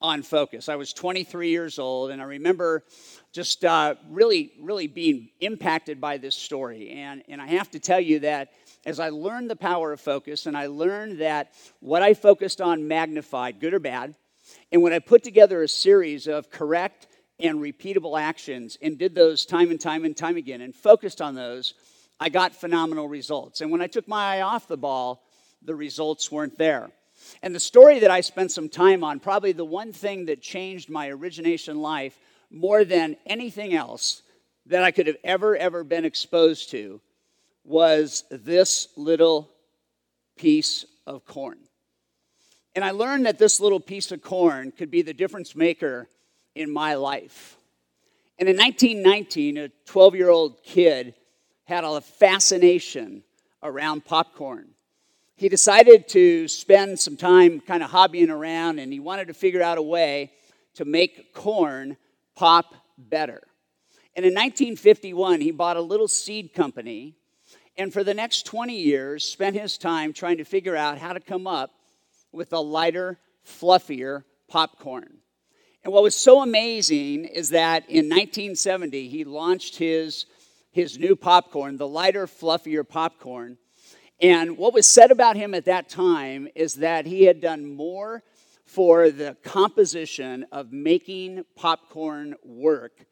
on focus. I was 23 years old, and I remember just uh, really, really being impacted by this story. And, and I have to tell you that as I learned the power of focus, and I learned that what I focused on magnified, good or bad, and when I put together a series of correct and repeatable actions and did those time and time and time again and focused on those, I got phenomenal results. And when I took my eye off the ball, the results weren't there. And the story that I spent some time on, probably the one thing that changed my origination life more than anything else that I could have ever, ever been exposed to, was this little piece of corn. And I learned that this little piece of corn could be the difference maker in my life. And in 1919, a 12 year old kid had a fascination around popcorn he decided to spend some time kind of hobbying around and he wanted to figure out a way to make corn pop better. And in 1951, he bought a little seed company and for the next 20 years spent his time trying to figure out how to come up with a lighter, fluffier popcorn. And what was so amazing is that in 1970, he launched his, his new popcorn, the lighter, fluffier popcorn and what was said about him at that time is that he had done more for the composition of making popcorn work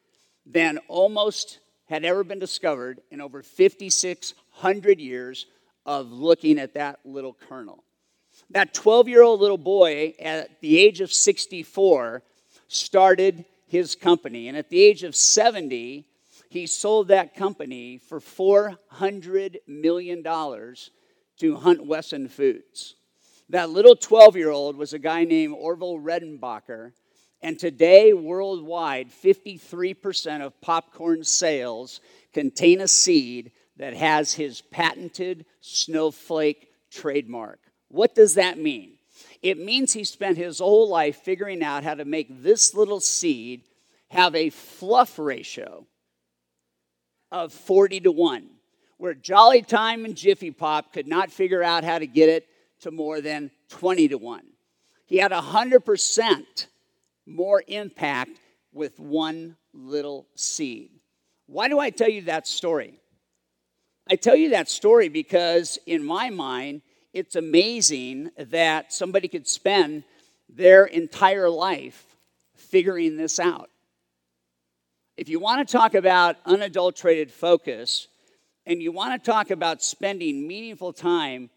than almost had ever been discovered in over 5,600 years of looking at that little kernel. That 12 year old little boy at the age of 64 started his company. And at the age of 70, he sold that company for $400 million to Hunt Wesson Foods. That little 12 year old was a guy named Orville Redenbacher, and today, worldwide, 53% of popcorn sales contain a seed that has his patented snowflake trademark. What does that mean? It means he spent his whole life figuring out how to make this little seed have a fluff ratio of 40 to 1 where Jolly Time and Jiffy Pop could not figure out how to get it to more than 20 to 1. He had 100% more impact with one little seed. Why do I tell you that story? I tell you that story because, in my mind, it's amazing that somebody could spend their entire life figuring this out. If you want to talk about unadulterated focus, and you want to talk about spending meaningful time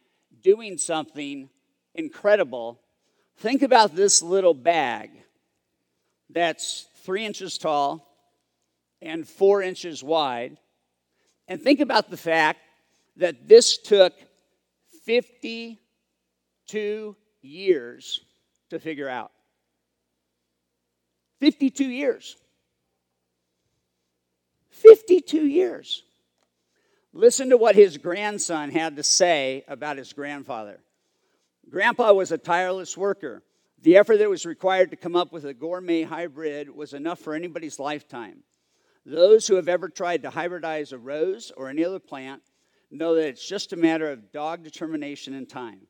doing something incredible, think about this little bag that's three inches tall and four inches wide. And think about the fact that this took 52 years to figure out. 52 years. 52 years. Listen to what his grandson had to say about his grandfather. Grandpa was a tireless worker. The effort that was required to come up with a gourmet hybrid was enough for anybody's lifetime. Those who have ever tried to hybridize a rose or any other plant know that it's just a matter of dog determination and time.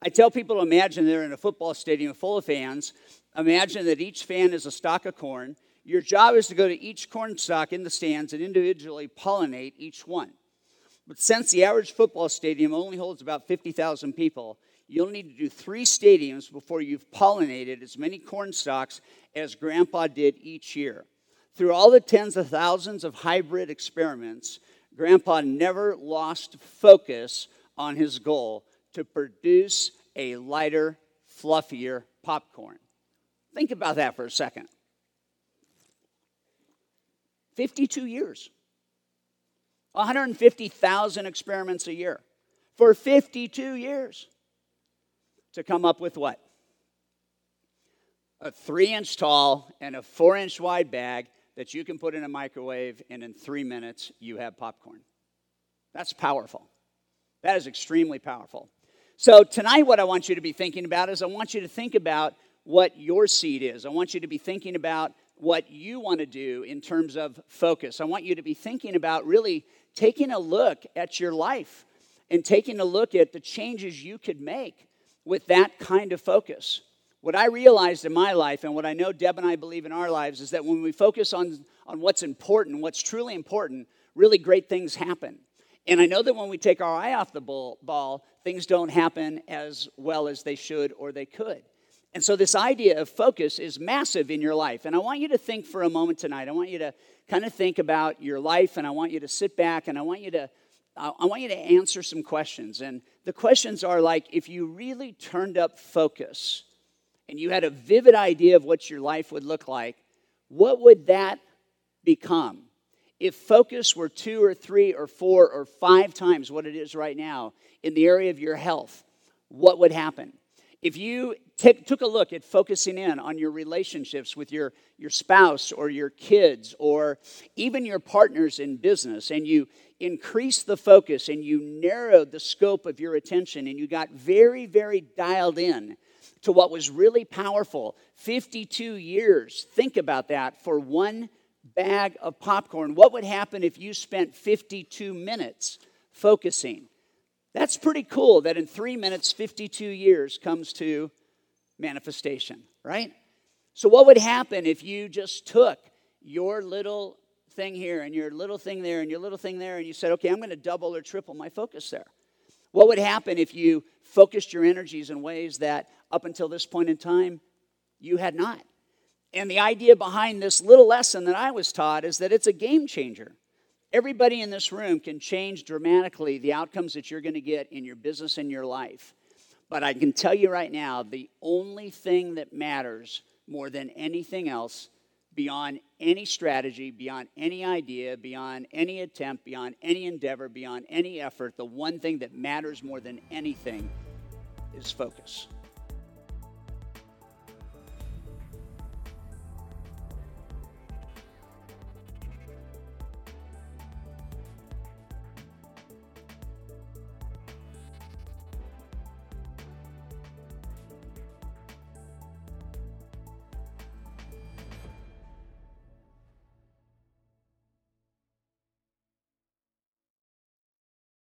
I tell people to imagine they're in a football stadium full of fans. Imagine that each fan is a stalk of corn. Your job is to go to each corn stalk in the stands and individually pollinate each one. But since the average football stadium only holds about 50,000 people, you'll need to do three stadiums before you've pollinated as many corn stalks as Grandpa did each year. Through all the tens of thousands of hybrid experiments, Grandpa never lost focus on his goal to produce a lighter, fluffier popcorn. Think about that for a second. 52 years. 150,000 experiments a year for 52 years to come up with what? a three inch tall and a four inch wide bag that you can put in a microwave, and in three minutes, you have popcorn. That's powerful. That is extremely powerful. So, tonight, what I want you to be thinking about is I want you to think about what your seed is. I want you to be thinking about what you want to do in terms of focus. I want you to be thinking about really taking a look at your life and taking a look at the changes you could make with that kind of focus. What I realized in my life, and what I know Deb and I believe in our lives, is that when we focus on, on what's important, what's truly important, really great things happen. And I know that when we take our eye off the ball, ball, things don't happen as well as they should or they could. And so, this idea of focus is massive in your life. And I want you to think for a moment tonight. I want you to kind of think about your life, and I want you to sit back and I want you to. I want you to answer some questions. And the questions are like if you really turned up focus and you had a vivid idea of what your life would look like, what would that become? If focus were two or three or four or five times what it is right now in the area of your health, what would happen? If you t- took a look at focusing in on your relationships with your, your spouse or your kids or even your partners in business, and you increased the focus and you narrowed the scope of your attention and you got very, very dialed in to what was really powerful 52 years, think about that, for one bag of popcorn. What would happen if you spent 52 minutes focusing? That's pretty cool that in three minutes, 52 years comes to manifestation, right? So, what would happen if you just took your little thing here and your little thing there and your little thing there and you said, okay, I'm going to double or triple my focus there? What would happen if you focused your energies in ways that up until this point in time you had not? And the idea behind this little lesson that I was taught is that it's a game changer. Everybody in this room can change dramatically the outcomes that you're going to get in your business and your life. But I can tell you right now the only thing that matters more than anything else, beyond any strategy, beyond any idea, beyond any attempt, beyond any endeavor, beyond any effort, the one thing that matters more than anything is focus.